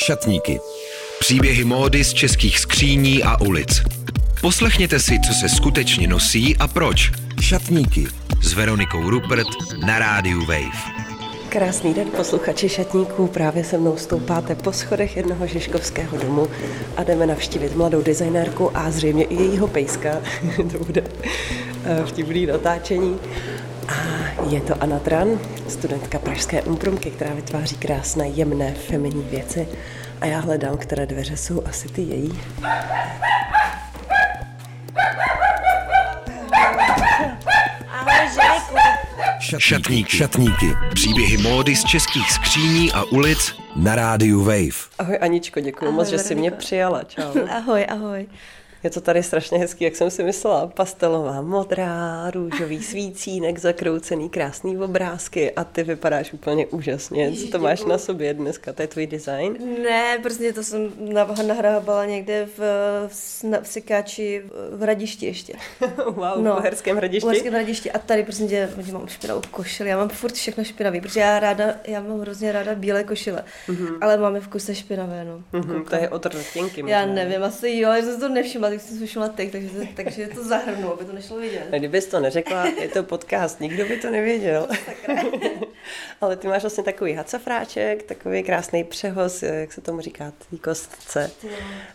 Šatníky. Příběhy módy z českých skříní a ulic. Poslechněte si, co se skutečně nosí a proč. Šatníky. S Veronikou Rupert na rádiu Wave. Krásný den, posluchači šatníků. Právě se mnou stoupáte po schodech jednoho žižkovského domu a jdeme navštívit mladou designérku a zřejmě i jejího pejska. to bude eh, vtipný natáčení. A je to Anna Tran, studentka Pražské umprumky, která vytváří krásné, jemné, feminní věci. A já hledám, které dveře jsou asi ty její. Šatníky. Šatníky. Příběhy módy z českých skříní a ulic na rádiu Wave. Ahoj Aničko, děkuji moc, že jsi mě přijala. Čau. Ahoj, ahoj. Je to tady strašně hezký, jak jsem si myslela. Pastelová, modrá, růžový svícínek, zakroucený, krásný obrázky a ty vypadáš úplně úžasně. Co to máš na sobě dneska? To je tvůj design? Ne, prostě to jsem nahrávala někde v, v, v Sekáči v Hradišti ještě. wow, no, v Herském Hradišti? V Herském Hradišti a tady prostě tě, mám špinavou košili, já mám furt všechno špinavý, protože já ráda, já mám hrozně ráda bílé košile, mm-hmm. ale máme v kuse špinavé, no. Mm-hmm, to je od rotěnky. Já nevím, asi jo, já jsem to nevšimla, tak jsem slyšela teď, takže, takže to zahrnu, aby to nešlo vidět. A kdybys to neřekla, je to podcast, nikdo by to nevěděl. Ale ty máš vlastně takový hacafráček, takový krásný přehoz, jak se tomu říká, tý kostce.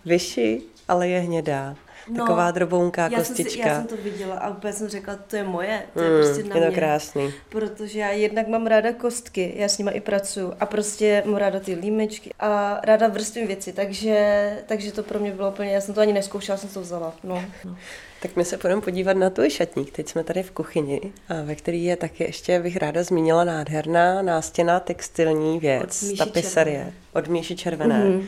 Vyši, ale je hnědá. No, Taková drobounká já kostička. Jsem si, já jsem to viděla a úplně jsem řekla, to je moje, to je mm, prostě na je to mě. krásný. Protože já jednak mám ráda kostky, já s nimi i pracuju a prostě mám ráda ty límečky a ráda vrstvím věci, takže, takže to pro mě bylo úplně, já jsem to ani neskoušela, jsem to vzala. No. no. Tak my se budeme podívat na tvůj šatník. Teď jsme tady v kuchyni, a ve který je taky ještě, bych ráda zmínila, nádherná nástěná textilní věc, tapiserie od Míši Červené. Mm-hmm.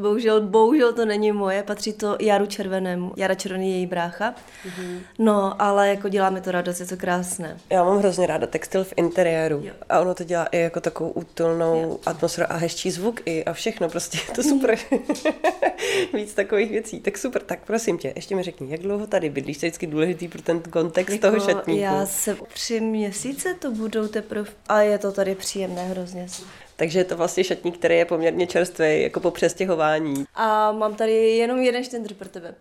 Bohužel, bohužel to není moje, patří to Jaru Červenému. Jara Červený je její brácha. Mm-hmm. No, ale jako dělá mi to radost, je to krásné. Já mám hrozně ráda textil v interiéru. Jo. A ono to dělá i jako takovou útulnou jo. atmosféru a hezčí zvuk i a všechno. Prostě je to super. Víc takových věcí. Tak super, tak prosím tě, ještě mi řekni, jak dlouho tady bydlíš? To je vždycky důležitý pro ten kontext jako toho šatníku. Já se tři měsíce to budou teprve a je to tady příjemné hrozně. Takže je to vlastně šatník, který je poměrně čerstvý, jako po přestěhování. A mám tady jenom jeden štendr pro tebe.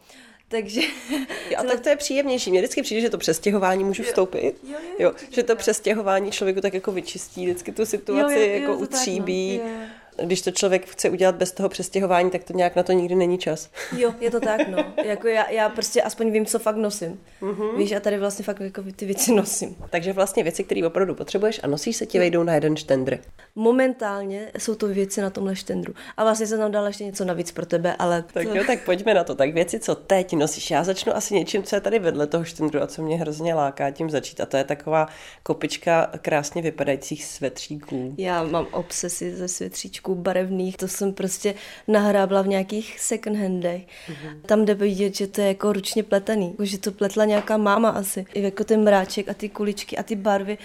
Takže... A tak to je příjemnější. Mně vždycky přijde, že to přestěhování můžu vstoupit. Jo, jo, jo, jo že to přestěhování člověku tak jako vyčistí vždycky tu situaci, jo, jo, jo, jako utříbí. Tak, no. Když to člověk chce udělat bez toho přestěhování, tak to nějak na to nikdy není čas. Jo, je to tak, no. Jako já, já prostě aspoň vím, co fakt nosím. Mm-hmm. Víš, a tady vlastně fakt jako ty věci nosím. Takže vlastně věci, které opravdu potřebuješ a nosíš se ti vejdou na jeden štendr. Momentálně jsou to věci na tomhle štendru. A vlastně jsem tam dala ještě něco navíc pro tebe, ale... Tak jo, tak pojďme na to. Tak věci, co teď nosíš. Já začnu asi něčím, co je tady vedle toho štendru a co mě hrozně láká tím začít. A to je taková kopička krásně vypadajících svetříků. Já mám obsesi ze svetříčků barevných. To jsem prostě nahrábla v nějakých second handech. Mm-hmm. Tam jde vidět, že to je jako ručně pletený. Že to pletla nějaká máma asi. I jako ten mráček a ty kuličky a ty barvy.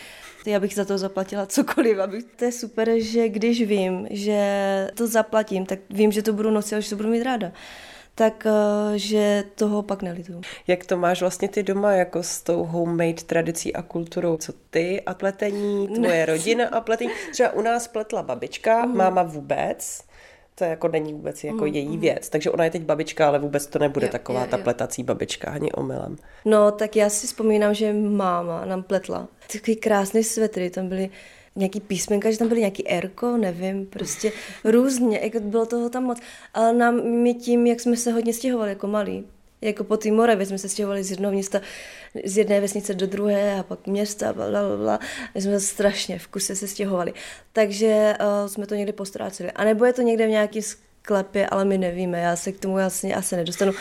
Já bych za to zaplatila cokoliv. Abych... To je super, že když vím, že to zaplatím, tak vím, že to budu nosit a že to budu mít ráda tak eh, že toho pak nelituju. Jak to máš vlastně ty doma jako s tou homemade tradicí a kulturou? Co ty a pletení, tvoje ne. rodina a pletení? Třeba u nás pletla babička, mm. máma vůbec, to jako není vůbec jako mm, její mm. věc. Takže ona je teď babička, ale vůbec to nebude jo, taková jo, ta pletací babička, ani omylem. No, tak já si vzpomínám, že máma nám pletla. Takový krásný svetry, tam byly nějaký písmenka, že tam byly nějaký erko, nevím, prostě různě, jako bylo toho tam moc. Ale nám, my tím, jak jsme se hodně stěhovali jako malí, jako po té Moravě jsme se stěhovali z jednoho města, z jedné vesnice do druhé a pak města, bla, bla, bla. My jsme strašně v kuse se stěhovali. Takže uh, jsme to někdy postráceli. A nebo je to někde v nějaký sklepě, ale my nevíme. Já se k tomu asi, asi nedostanu.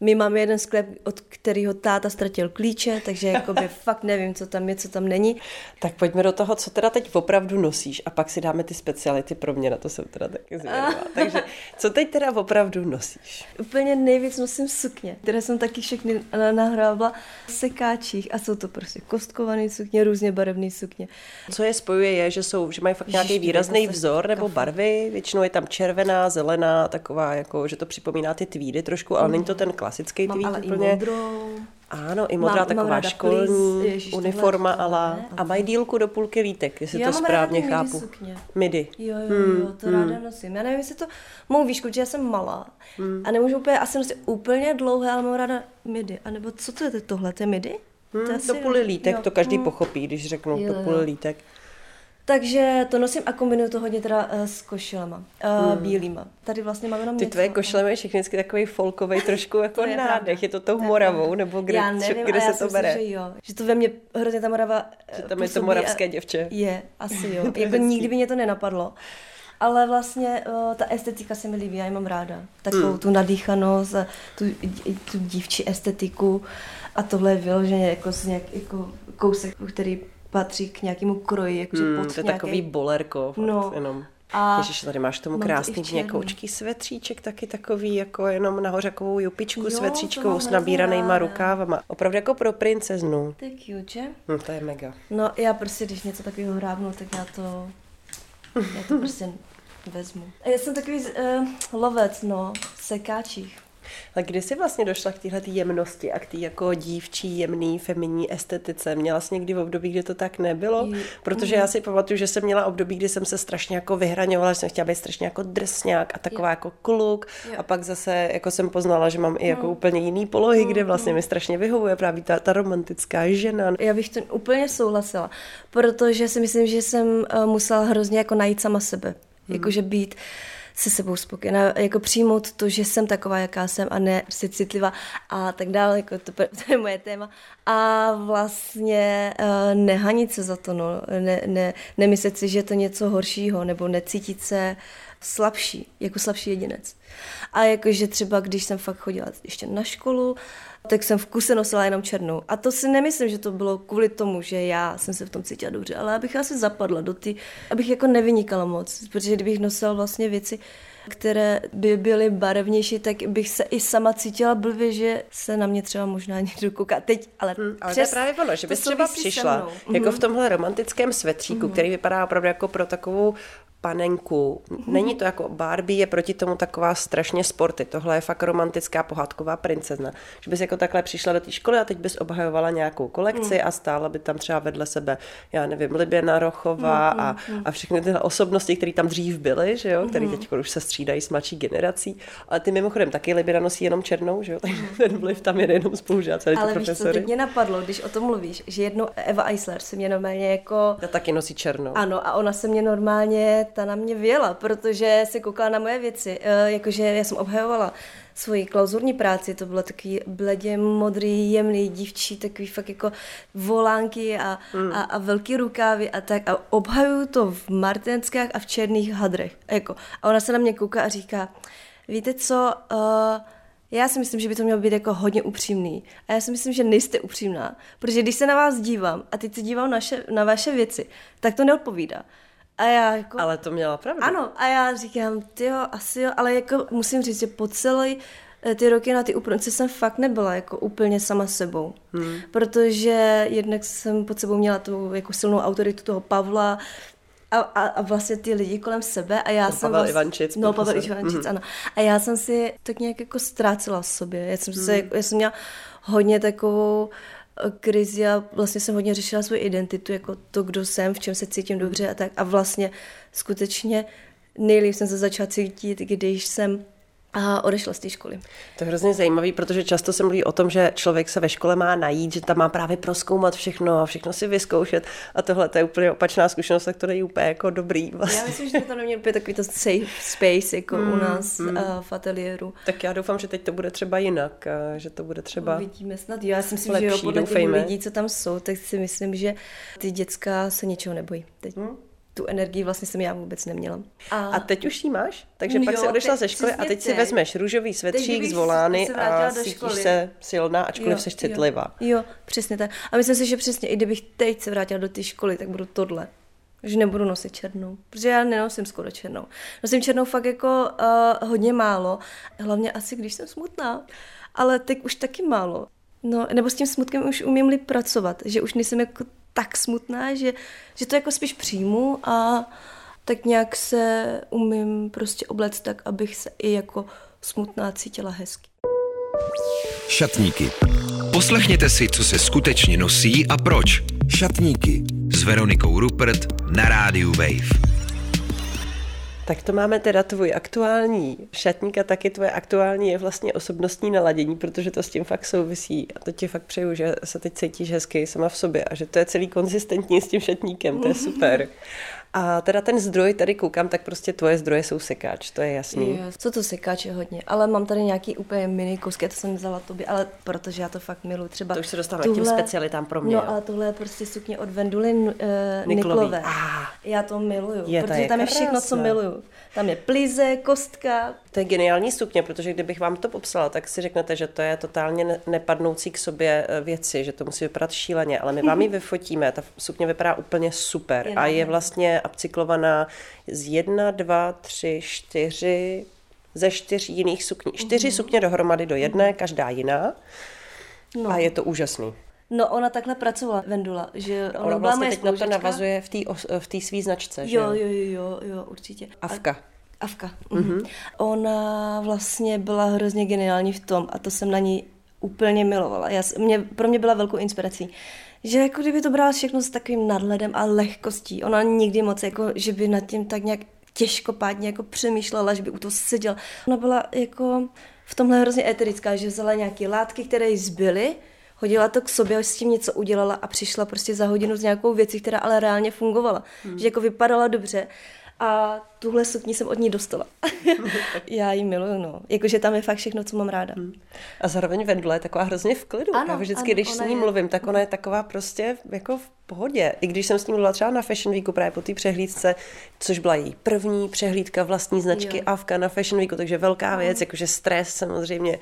My máme jeden sklep, od kterého táta ztratil klíče, takže jakoby fakt nevím, co tam je, co tam není. Tak pojďme do toho, co teda teď opravdu nosíš a pak si dáme ty speciality pro mě, na to jsem teda taky zvědavá. takže co teď teda opravdu nosíš? Úplně nejvíc nosím sukně, které jsem taky všechny nahrávala v sekáčích a jsou to prostě kostkované sukně, různě barevné sukně. Co je spojuje je, že jsou, že mají fakt nějaký výrazný vzor nebo barvy, většinou je tam červená, zelená, taková jako, že to připomíná ty tvídy trošku, ale mm. není to ten klasický Mám tweet ale úplně. i modrou. Ano, i modrá mám, taková mám školní Ježiš, uniforma ala. A mají dílku do půlky lítek, jestli já to správně midi chápu. Sukně. Midi. Jo, jo, jo, hmm, to hmm. ráda nosím. Já nevím, jestli to mou výšku, že já jsem malá. Hmm. A nemůžu úplně asi nosit úplně dlouhé, ale mám ráda midi. A nebo co to je tohle? To je midi? Hmm, to, to půli lítek, jo. to každý hmm. pochopí, když řeknu jo, to půli lítek. Takže to nosím a kombinuju to hodně teda uh, s košilema, uh, hmm. bílýma. Tady vlastně máme jenom Ty tvoje košile mají všechny vždycky takový folkový trošku jako je nádech. Pravda. Je to tou Moravou, nebo kde, já nevím, kde se to myslím, bere? Že jo. Že to ve mně hrozně ta Morava Že tam je to moravské děvče. Je, asi jo. jako nikdy by mě to nenapadlo. Ale vlastně uh, ta estetika se mi líbí, já ji mám ráda. Takovou hmm. tu nadýchanost, tu, tu dívčí estetiku. A tohle je vyloženě jako, z nějak, jako kousek, který patří k nějakému kroji, jakože hmm, pod To je nějaký... takový bolerko. No. Jenom. A Ježiš, tady máš tomu krásný měkoučký svetříček, taky takový jako jenom nahořakovou jupičku jo, svetříčkou s nabíranýma rukávama. Opravdu jako pro princeznu. To je cute, že? No, to je mega. No já prostě, když něco takového hrábnu, tak já to, já to prostě vezmu. Já jsem takový uh, lovec, no, sekáčích. Ale kdy jsi vlastně došla k téhle jemnosti a k té jako dívčí, jemný, feminní estetice? Měla jsi někdy v období, kdy to tak nebylo? Protože já si pamatuju, že jsem měla období, kdy jsem se strašně jako vyhraňovala, že jsem chtěla být strašně jako drsňák a taková jako kluk. A pak zase jako jsem poznala, že mám i jako mm. úplně jiný polohy, kde mm, vlastně mi strašně vyhovuje právě ta, ta romantická žena. Já bych to úplně souhlasila, protože si myslím, že jsem eh, musela hrozně jako najít sama sebe. Jakože být se sebou spokojená, jako přijmout to, že jsem taková, jaká jsem a ne si citlivá a tak dále, jako to, to je moje téma. A vlastně uh, nehanit se za to, no, ne, ne, nemyslet si, že je to něco horšího, nebo necítit se slabší, jako slabší jedinec. A jakože třeba, když jsem fakt chodila ještě na školu, tak jsem v kuse nosila jenom černou. A to si nemyslím, že to bylo kvůli tomu, že já jsem se v tom cítila dobře, ale abych asi zapadla do ty, abych jako nevynikala moc, protože kdybych nosila vlastně věci, které by byly barevnější, tak bych se i sama cítila blbě, že se na mě třeba možná někdo kouká. Teď, ale, hmm, ale přes, to je právě ono, že bys třeba přišla jako v mhm. tomhle romantickém svetříku, mm-hmm. který vypadá opravdu jako pro takovou panenku. Není to jako Barbie, je proti tomu taková strašně sporty. Tohle je fakt romantická pohádková princezna. Že bys jako takhle přišla do té školy a teď bys obhajovala nějakou kolekci mm. a stála by tam třeba vedle sebe, já nevím, Liběna Rochová mm, a, mm. a všechny tyhle osobnosti, které tam dřív byly, že jo, které teď už se střídají s mladší generací. Ale ty mimochodem taky Liběna nosí jenom černou, že jo, takže ten vliv tam je jenom spolužáci. Ale víš, co teď mě napadlo, když o tom mluvíš, že jednou Eva Eisler se mě normálně jako... Ta taky nosí černou. Ano, a ona se mě normálně ta na mě věla, protože se koukala na moje věci. E, jakože já jsem obhajovala svoji klauzurní práci, to bylo takový bledě modrý, jemný dívčí, takový fakt jako volánky a, mm. a, a velký rukávy a tak a obhajuju to v martenskách a v černých hadrech. A, jako, a ona se na mě kouká a říká, víte co, uh, já si myslím, že by to mělo být jako hodně upřímný. A já si myslím, že nejste upřímná. Protože když se na vás dívám a teď se dívám na, še, na vaše věci, tak to neodpovídá. A já jako... Ale to měla pravdu. Ano, a já říkám, ty jo, asi jo, ale jako musím říct, že po celé eh, ty roky na ty úplnce jsem fakt nebyla jako úplně sama sebou. Hmm. Protože jednak jsem pod sebou měla tu jako silnou autoritu toho Pavla, a, a, a vlastně ty lidi kolem sebe a já no, jsem Pavel vlastně, Ivančic. No, Pavel Ivančic, mm. ano. A já jsem si tak nějak jako ztrácela v sobě. Já jsem, mm. se, já jsem měla hodně takovou krizi a vlastně jsem hodně řešila svou identitu, jako to, kdo jsem, v čem se cítím dobře a tak. A vlastně skutečně nejlíp jsem se začala cítit, když jsem a odešla z té školy. To je hrozně zajímavý, protože často se mluví o tom, že člověk se ve škole má najít, že tam má právě proskoumat všechno a všechno si vyzkoušet. A tohle to je úplně opačná zkušenost, tak to není úplně jako dobrý. Vlastně. Já myslím, že to neměl úplně takový to safe space, jako mm, u nás mm. uh, v ateliéru. Tak já doufám, že teď to bude třeba jinak, že to bude třeba Uvidíme snad. Já si myslím, lepší, že jo, podle těch lidí, co tam jsou, tak si myslím, že ty děcka se ničeho nebojí. Teď. Mm tu energii vlastně jsem já vůbec neměla. A, a teď už ji máš? Takže jo, pak si odešla ze školy a teď si vezmeš růžový svetřík z volány a cítíš se silná, ačkoliv jsi citlivá. Jo, přesně tak. A myslím si, že přesně, i kdybych teď se vrátila do té školy, tak budu tohle. Že nebudu nosit černou, protože já nenosím skoro černou. Nosím černou fakt jako uh, hodně málo, hlavně asi když jsem smutná, ale teď už taky málo. No, nebo s tím smutkem už umím pracovat, že už nejsem jako tak smutná, že, že to jako spíš přijmu a tak nějak se umím prostě obléct tak, abych se i jako smutná cítila hezky. Šatníky. Poslechněte si, co se skutečně nosí a proč. Šatníky s Veronikou Rupert na rádiu Wave. Tak to máme teda tvůj aktuální šatník a taky tvoje aktuální je vlastně osobnostní naladění, protože to s tím fakt souvisí a to ti fakt přeju, že se teď cítíš hezky sama v sobě a že to je celý konzistentní s tím šatníkem, to je super. A teda ten zdroj, tady koukám, tak prostě tvoje zdroje jsou sekáč, to je jasný. Jo, co to sekáče hodně, ale mám tady nějaký úplně mini kousky, to jsem vzala tobě, ale protože já to fakt miluji. Třeba to už se dostáváme k těm specialitám pro mě. No ale tohle je prostě sukně od Venduly uh, Niklové. Ah, já to miluju, je, protože je tam je všechno, co miluju. Tam je plize, kostka. To je geniální sukně, protože kdybych vám to popsala, tak si řeknete, že to je totálně nepadnoucí k sobě eh, věci, že to musí vypadat šíleně, ale my vám ji vyfotíme, ta sukně vypadá úplně super a je vlastně upcyklovaná z jedna, dva, tři, čtyři, ze čtyř jiných sukní. Čtyři mm-hmm. sukně dohromady do jedné, každá jiná. No. A je to úžasný. No, ona takhle pracovala, Vendula, že ona, ona vlastně teď na to navazuje v té v tý svý značce, jo, že jo? Jo, jo, jo, určitě. Avka. A, Avka. Mm-hmm. Ona vlastně byla hrozně geniální v tom a to jsem na ní úplně milovala. Já, mě, pro mě byla velkou inspirací že jako kdyby to brala všechno s takovým nadhledem a lehkostí. Ona nikdy moc, jako, že by nad tím tak nějak těžkopádně jako přemýšlela, že by u toho seděla. Ona byla jako v tomhle hrozně eterická, že vzala nějaké látky, které jí zbyly, hodila to k sobě, s tím něco udělala a přišla prostě za hodinu s nějakou věcí, která ale reálně fungovala. Hmm. Že jako vypadala dobře a tuhle sukni jsem od ní dostala. já ji miluju, no. Jakože tam je fakt všechno, co mám ráda. Hmm. A zároveň Vendla je taková hrozně v klidu. Ano, já vždycky, ano, když s ní je... mluvím, tak ona je taková prostě jako v pohodě. I když jsem s ní mluvila třeba na Fashion Weeku právě po té přehlídce, což byla její první přehlídka vlastní značky jo. Avka na Fashion Weeku, takže velká věc, jakože stres samozřejmě.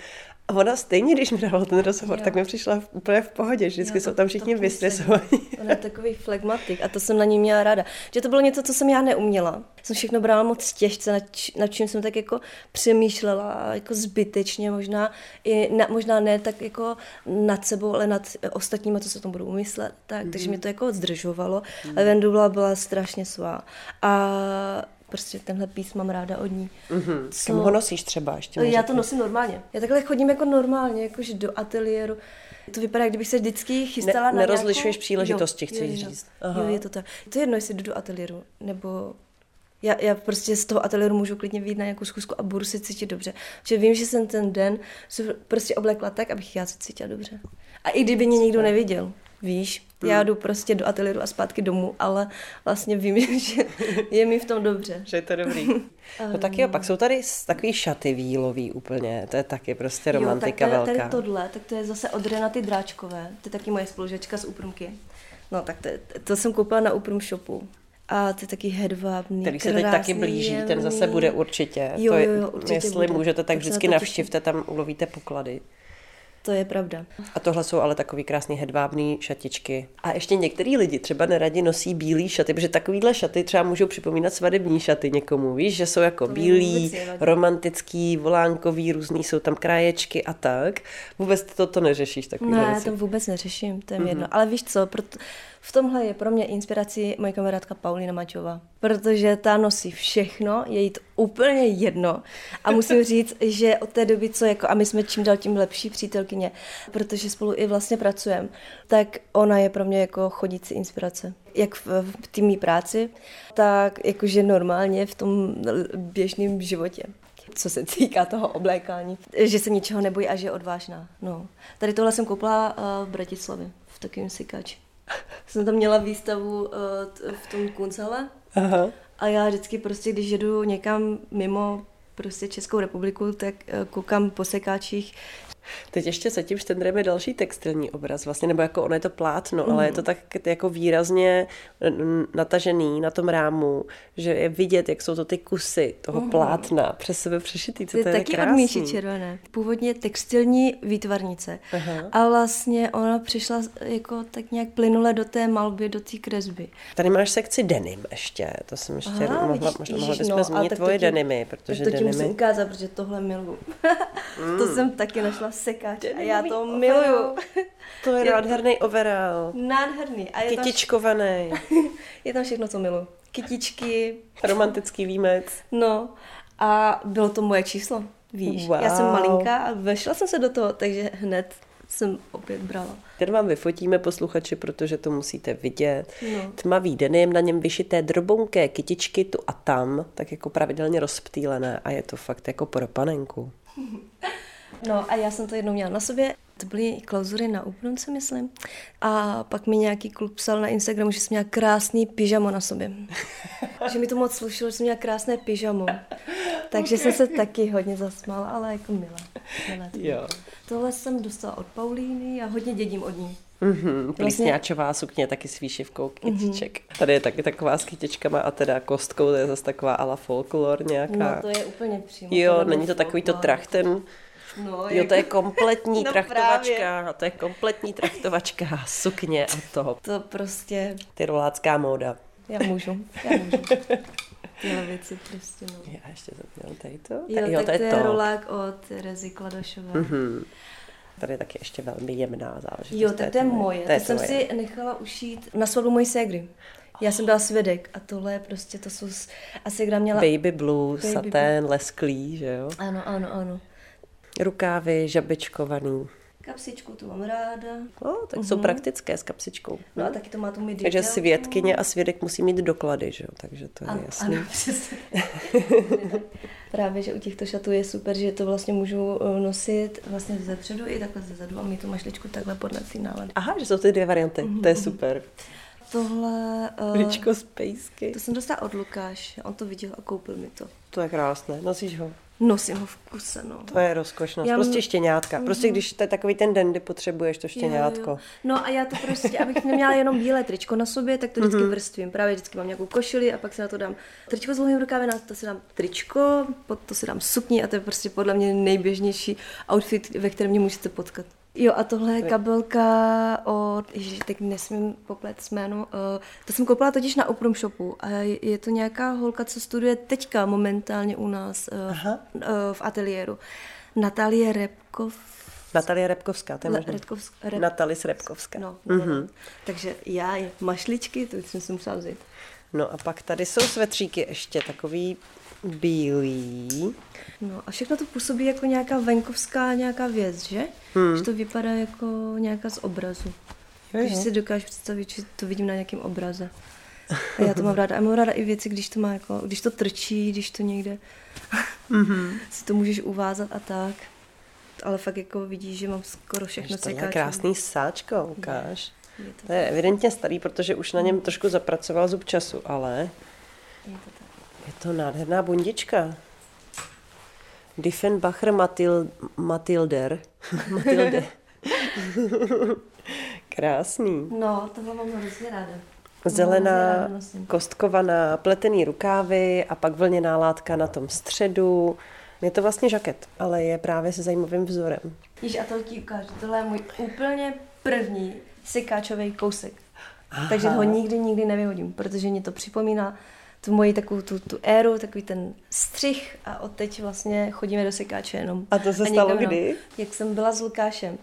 A ona stejně, když mi dala ten rozhovor, jo. tak mi přišla úplně v pohodě. Vždycky jo, jsou tam všichni vystresovaní. Ona je takový flegmatik a to jsem na ní měla ráda. Že to bylo něco, co jsem já neuměla. Jsem všechno brala moc těžce, nad, nad čím jsem tak jako přemýšlela, jako zbytečně možná, i na, možná ne tak jako nad sebou, ale nad ostatníma, co se tom budou umyslet. Tak, mm-hmm. Takže mě to jako zdržovalo. Mm-hmm. Ale Vendula byla strašně svá. A prostě tenhle pís mám ráda od ní. Mm-hmm. Co... Kam ho nosíš třeba? Ještě já to nosím normálně. Já takhle chodím jako normálně, jakože do ateliéru. To vypadá, kdybych se vždycky chystala ne, na Nerozlišuješ nějakou... příležitosti, chci jo, jo, říct. Aha. Jo, je to tak. To je jedno, jestli jdu do ateliéru, nebo já, já prostě z toho ateliéru můžu klidně vyjít na nějakou zkusku a budu se cítit dobře. Protože vím, že jsem ten den se prostě oblekla tak, abych já se cítila dobře. A i kdyby mě nikdo neviděl, víš, hmm. já jdu prostě do ateliéru a zpátky domů, ale vlastně vím, že je mi v tom dobře. že je to dobrý. No tak jo, pak jsou tady takový šaty výlový úplně, to je taky prostě romantika jo, tak to je, velká. Tady tohle, tak to je zase od Renaty Dráčkové, to je taky moje spolužačka z Úprumky. No tak to, to jsem koupila na Úprum shopu. A ty taky hedvábný, Který se teď taky blíží, jemný. ten zase bude určitě. Jo, to je, jo, určitě jestli bude. můžete, tak vždycky navštivte, tam ulovíte poklady. To je pravda. A tohle jsou ale takový krásný hedvábný šatičky. A ještě některý lidi třeba neradi nosí bílé šaty, protože takovýhle šaty třeba můžou připomínat svadební šaty někomu. Víš, že jsou jako to bílý, romantický, volánkový, různý jsou tam kráječky a tak. Vůbec to, to neřešíš takový Ne, věci. to vůbec neřeším, to je mm-hmm. jedno. Ale víš co, proto, v tomhle je pro mě inspirací moje kamarádka Paulina Mačová, protože ta nosí všechno, je jí to úplně jedno. A musím říct, že od té doby, co jako, a my jsme čím dál tím lepší přítelkyně, protože spolu i vlastně pracujeme, tak ona je pro mě jako chodící inspirace. Jak v, v týmní práci, tak jakože normálně v tom běžném životě co se týká toho oblékání, že se ničeho nebojí a že je odvážná. No. Tady tohle jsem koupila uh, v Bratislavě, v takovém sykači jsem tam měla výstavu uh, v tom Kuncele Aha. a já vždycky prostě, když jedu někam mimo prostě Českou republiku, tak uh, koukám po sekáčích, Teď ještě za tím štendrem je další textilní obraz, vlastně, nebo jako ono je to plátno, mm. ale je to tak jako výrazně natažený na tom rámu, že je vidět, jak jsou to ty kusy toho mm. plátna přes sebe přešitý, co to, to je taky krásný. od červené. Původně textilní výtvarnice. Aha. A vlastně ona přišla jako tak nějak plynule do té malby, do té kresby. Tady máš sekci denim ještě, to jsem ještě Aha, mohla, možná mohla bychom no, zmínit tvoje tím, denimy, protože tak to denimy... musím ukázat, protože tohle miluju. mm. to jsem taky našla sekáč a já to miluju. To je, je nádherný overall. Nádherný. A je Kytičkovaný. Tam, je tam všechno, co miluju. Kytičky. Romantický výmec. No. A bylo to moje číslo. Víš, Wow. já jsem malinká a vešla jsem se do toho, takže hned jsem opět brala. Ten vám vyfotíme posluchači, protože to musíte vidět. No. Tmavý denim, na něm vyšité drobonké kytičky tu a tam, tak jako pravidelně rozptýlené a je to fakt jako pro panenku. No a já jsem to jednou měla na sobě, to byly klauzury na úplnce, myslím. A pak mi nějaký klub psal na Instagramu, že jsem měla krásný pyžamo na sobě. že mi to moc slušilo, že jsem měla krásné pyžamo. Takže jsem se taky hodně zasmála, ale jako bylo. Jo. Tohle jsem dostala od Paulíny a hodně dědím od ní. Mhm, Vlastně- plísňáčová sukně taky s výšivkou kytiček. Tady je taky taková s kytičkama a teda kostkou, to je zase taková ala folklor nějaká. No to je úplně přímo. jo, není to takový to folklor. No, Jo, to je kompletní No trachtovačka, to je kompletní trachtovačka, sukně a toho. To prostě, Ty rolácká móda. já můžu, já můžu. Tyhle věci prostě, no. Já ještě zapněl tady to. Jo, Tady, tak to je to je to. rolák od Terezy Kladošové. Mhm. Tady je taky ještě velmi jemná záležitost. Jo, tak to je moje. To To je jsem tvoje. si nechala ušít na svatbu mojí ségry. Já jsem byla svědek a tohle je prostě, to jsou, a ségra měla... Baby blue, Baby satén, lesklý, že jo? Ano, ano, ano. Rukávy, žabečkovaný. Kapsičku tu mám ráda. No, tak jsou praktické s kapsičkou. No a taky to má tu mi Takže svědkyně a svědek musí mít doklady, že jo? Takže to je Ano, jasný. ano, přesně. Právě, že u těchto šatů je super, že to vlastně můžu eh, nosit vlastně ze předu i takhle ze zadu a mít tu mašličku takhle podle ty nálady. Aha, že jsou ty dvě varianty, to Mhm. je super. Tohle... Uh, Ričko z pejsky. to jsem dostala od Lukáše, on to viděl a koupil mi to. To je krásné, nosíš ho. Nosím ho v kuse, no. To je rozkošnost. Já Prostě štěňátka. Prostě když to je takový ten den, kdy potřebuješ to štěňátko. Jo, jo. No a já to prostě, abych neměla jenom bílé tričko na sobě, tak to vždycky Mhm. mm-hmm. vrstvím. Právě vždycky mám nějakou košili a pak si na to dám tričko s dlouhým rukávem, na to si dám tričko, pod to si dám sukni a to je prostě podle mě nejběžnější outfit, ve kterém mě můžete potkat. Jo a tohle je kabelka od, ježiš, teď nesmím poplet jméno, uh, to jsem koupila totiž na Oprum Shopu a je to nějaká holka, co studuje teďka momentálně u nás uh, Aha. uh, v ateliéru. Natálie Repkov, Natalie Repkovská, to je možné. Redkovsk- Rep- Natalis Repkovská. No, mm-hmm. takže já je mašličky, to jsem si musela vzít. No a pak tady jsou svetříky ještě takový bílý. No a všechno to působí jako nějaká venkovská nějaká věc, že? Hmm. Že to vypadá jako nějaká z obrazu. Takže jo. si dokážu představit, že to vidím na nějakém obraze. A já to mám ráda. A mám ráda i věci, když to má jako, když to trčí, když to někde mm-hmm. si to můžeš uvázat a tak. Ale fakt jako vidíš, že mám skoro všechno To je krásný sáčko, ukáž. Je to, To je evidentně starý, protože už na něm trošku zapracoval zub času, ale je to tak. je to nádherná bundička. Diffenbacher Matil, Matilder. Matilde. Krásný. No, tohle mám hrozně ráda. Zelená, kostkovaná, pletený rukávy a pak vlněná látka na tom středu. Je to vlastně žaket, ale je právě se zajímavým vzorem. Víš, a to ti ukážu. Tohle je můj úplně první sekáčový kousek. Aha. Takže ho nikdy, nikdy nevyhodím, protože mě to připomíná tu moji takovou tu, tu éru, takový ten střih a od teď vlastně chodíme do sekáče jenom. A to se nikam stalo kdy? Jak jsem byla s Lukášem,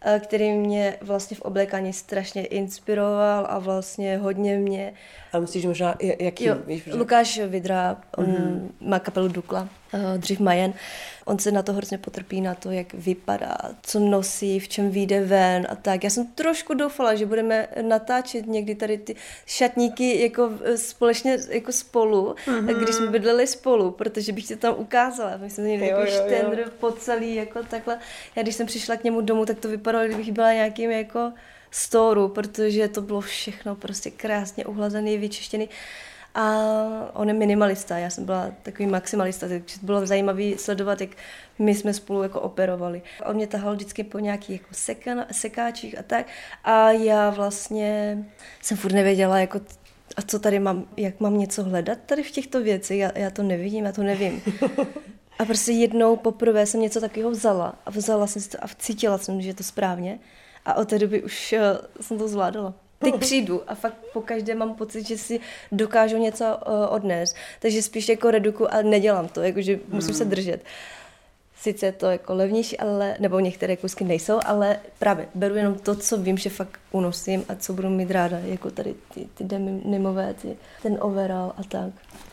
eh, který mě vlastně v oblékání strašně inspiroval a vlastně hodně mě A myslíš možná, jaký? Jo, víš, že- Lukáš Vidra, on Mhm. mm-hmm. má kapelu Dukla, dřív Majen. On se na to hrozně potrpí, na to, jak vypadá, co nosí, v čem vyjde ven a tak. Já jsem trošku doufala, že budeme natáčet někdy tady ty šatníky jako eh, společně jako spolu, Mhm. mm-hmm. když jsme bydleli spolu, protože bych to tam ukázala. My jsme měli jako štendr po celý, jako takhle. Já když jsem přišla k němu domů, tak to vypadalo, kdybych byla nějakým jako storu, protože to bylo všechno prostě krásně uhlazený, vyčištěný. A on je minimalista, já jsem byla takový maximalista, takže bylo zajímavé sledovat, jak my jsme spolu jako operovali. On mě tahal vždycky po nějakých jako sekáčích a tak. A já vlastně jsem furt nevěděla, jako a co tady mám, jak mám něco hledat tady v těchto věcech, já, já to nevidím, já to nevím. A prostě jednou poprvé jsem něco takového vzala a vzala jsem si to a cítila jsem, že je to správně. A od té doby už uh, jsem to zvládala. Teď přijdu a fakt po každé mám pocit, že si dokážu něco uh, odnést. Takže spíš jako reduku a nedělám to, jakože musím se držet. Sice je to jako levnější, ale, nebo některé kusky nejsou, ale právě beru jenom to, co vím, že fakt unosím a co budu mít ráda, jako tady ty, ty denimové, ty, ten overall a tak.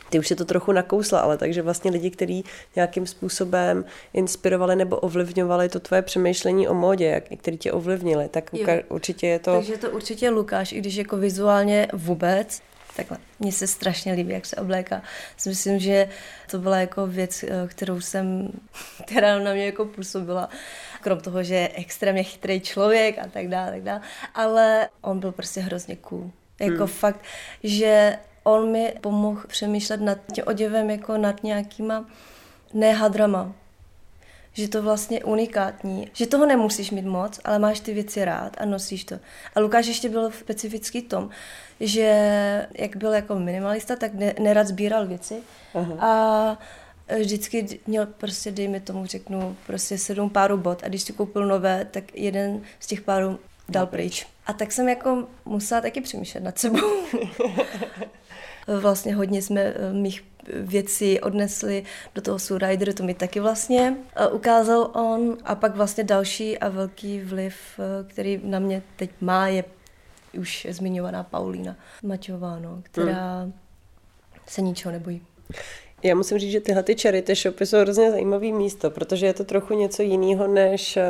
Ty už si to trochu nakousla, ale takže vlastně lidi, kteří nějakým způsobem inspirovali nebo ovlivňovali to tvoje přemýšlení o módě, jak, který tě ovlivnili, tak jo. určitě je to... Takže to určitě Lukáš, i když jako vizuálně vůbec, takhle. Mně se strašně líbí, jak se obléká. Myslím, že to byla jako věc, eh, kterou jsem, která na mě jako působila. Krom toho, že je extrémně chytrý člověk a tak dále, tak dále. Ale on byl prostě hrozně cool. Jako hmm. fakt, že on mi pomohl přemýšlet nad tím oděvem jako nad nějakýma nehadrama. Že to vlastně unikátní. Že toho nemusíš mít moc, ale máš ty věci rád a nosíš to. A Lukáš ještě byl specifický tom, že jak byl jako minimalista, tak ne, nerad sbíral věci. Aha. A vždycky měl prostě, dejme tomu, řeknu, prostě sedm párů bot a když si koupil nové, tak jeden z těch párů dal pryč. A tak jsem jako musela taky přemýšlet nad sebou. vlastně hodně jsme eh, mých věcí odnesli do toho Rider, to mi taky vlastně eh, ukázal on. A pak vlastně další a velký vliv, eh, který na mě teď má, je už zmiňovaná Paulína Maťová, no, která hmm. se ničeho nebojí. Já musím říct, že tyhle ty charity shopy jsou hrozně zajímavý místo, protože je to trochu něco jiného než eh,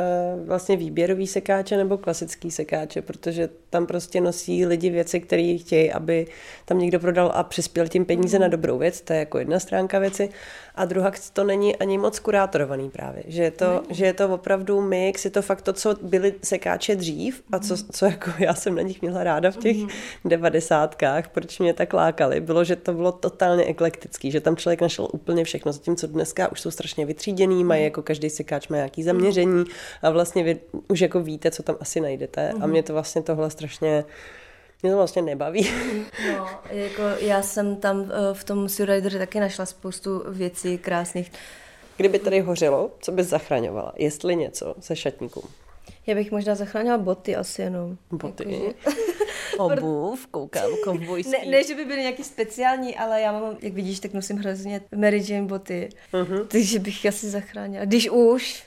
vlastně výběrový sekáče nebo klasický sekáče, protože tam prostě nosí lidi věci, které chtějí, aby tam někdo prodal a přispěl tím peníze na dobrou věc, to je jako jedna stránka věci. A druhá to není ani moc kurátorovaný právě, že je to, že je to opravdu mix, je to fakt to, co byly sekáče dřív a co, co jako já jsem na nich měla ráda v těch devadesátkách, proč mě tak lákali, bylo, že to bylo totálně eklektický, že tam člověk našel úplně všechno, zatímco dneska už jsou strašně vytříděný, mají jako každý sekáč má nějaký zaměření a vlastně vy už jako víte, co tam asi najdete a mě to vlastně tohle strašně mě to vlastně nebaví. No, jako já jsem tam eh, v tom Surrider taky našla spoustu věcí krásných. Kdyby tady hořelo, co bys zachraňovala? Jestli něco se šatníků? Já bych možná zachránila boty asi jenom. Boty? Jako, Obuv, koukám, kovbojský. Ne, ne, že by byly nějaký speciální, ale já mám, jak vidíš, tak nosím hrozně Mary Jane boty. Uh-huh. Takže bych asi zachránila. Když už,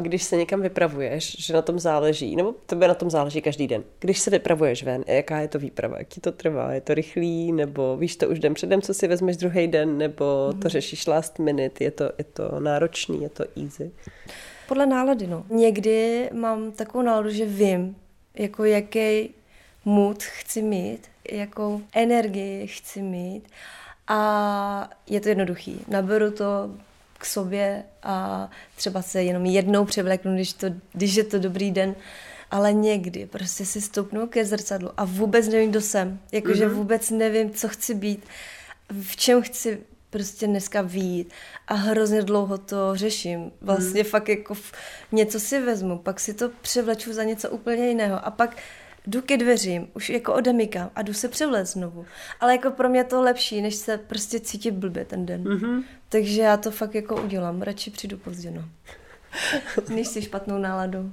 když se někam vypravuješ, že na tom záleží, nebo tebe na tom záleží každý den. Když se vypravuješ ven, jaká je to výprava, jak ti to trvá, je to rychlý, nebo víš to už den předem, co si vezmeš druhý den, nebo to mhm. řešíš last minute, je to, je to náročný, je to easy? Podle nálady, no. Někdy mám takovou náladu, že vím, jako jaký mood chci mít, jakou energii chci mít a je to jednoduchý. Naberu to, k sobě a třeba se jenom jednou převléknu, když, to, když je to dobrý den, ale někdy prostě si stoupnu ke zrcadlu a vůbec nevím, kdo jsem. Jakože mm-hmm. vůbec nevím, co chci být, v čem chci prostě dneska výjít a hrozně dlouho to řeším. Vlastně mm. fakt jako něco si vezmu, pak si to převleču za něco úplně jiného a pak jdu ke dveřím, už jako odemykám a jdu se převlet znovu. Ale jako pro mě to lepší, než se prostě cítit blbě ten den. Mm-hmm. Takže já to fakt jako udělám. Radši přijdu pozdě, no. než si špatnou náladu.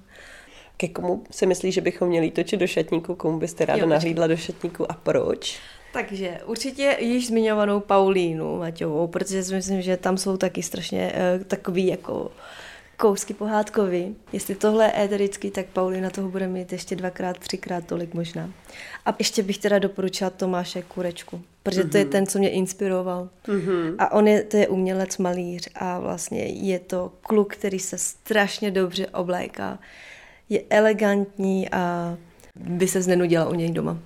Ke komu si myslíš, že bychom měli točit do šatníku? Komu byste ráda jo, nahlídla do šatníku a proč? Takže určitě již zmiňovanou Paulínu Maťovou, protože si myslím, že tam jsou taky strašně uh, takový jako kousky pohádkový. Jestli tohle je éterický, tak Paulina toho bude mít ještě dvakrát, třikrát tolik možná. A ještě bych teda doporučila Tomáše Kurečku, protože mm-hmm. to je mhm. ten, co mě inspiroval. Mm-hmm. A on je, to je umělec, malíř a vlastně je to kluk, který se strašně dobře obléká. Je elegantní a by se znenudila u něj doma.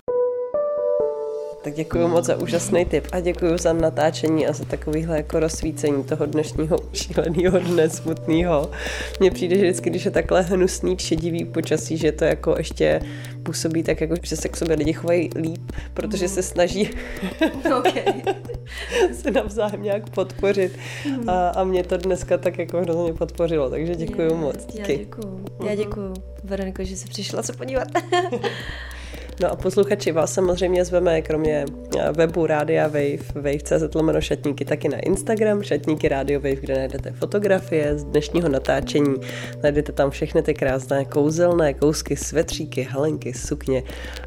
Tak děkuji moc za úžasný tip a děkuji za natáčení a za takovýhle jako rozsvícení toho dnešního šíleného dne smutného. Mně přijde, že vždycky, když je takhle hnusný, šedivý počasí, že to jako ještě působí tak, jako, že se k sobě lidi chovají líp, protože se snaží se navzájem nějak podpořit. A, a mě to dneska tak jako hrozně podpořilo, takže děkuji moc. Já děkuji. Já děkuji, Veroniko, že jsi přišla se podívat. No a posluchači vás samozřejmě zveme kromě eh, webu Rádia Wave, wave.cz lomeno šatníky, taky na Instagram, šatníky Radio Wave, kde najdete fotografie z dnešního natáčení. Najdete tam všechny ty krásné kouzelné kousky, svetříky, halenky, sukně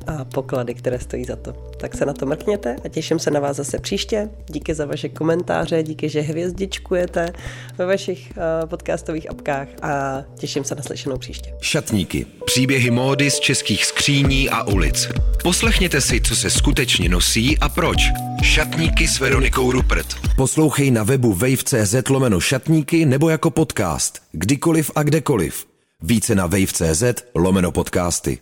a poklady, které stojí za to. Tak se na to mrkněte a těším se na vás zase příště. Díky za vaše komentáře, díky, že hvězdičkujete ve vašich uh, podcastových apkách a těším se na slyšenou příště. Šatníky. Příběhy módy z českých skříní a ulic. Poslechněte si, co se skutečně nosí a proč. Šatníky s Veronikou Rupert. Poslouchej na webu wave.cz lomeno šatníky nebo jako podcast. Kdykoliv a kdekoliv. Více na wave.cz lomeno podcasty.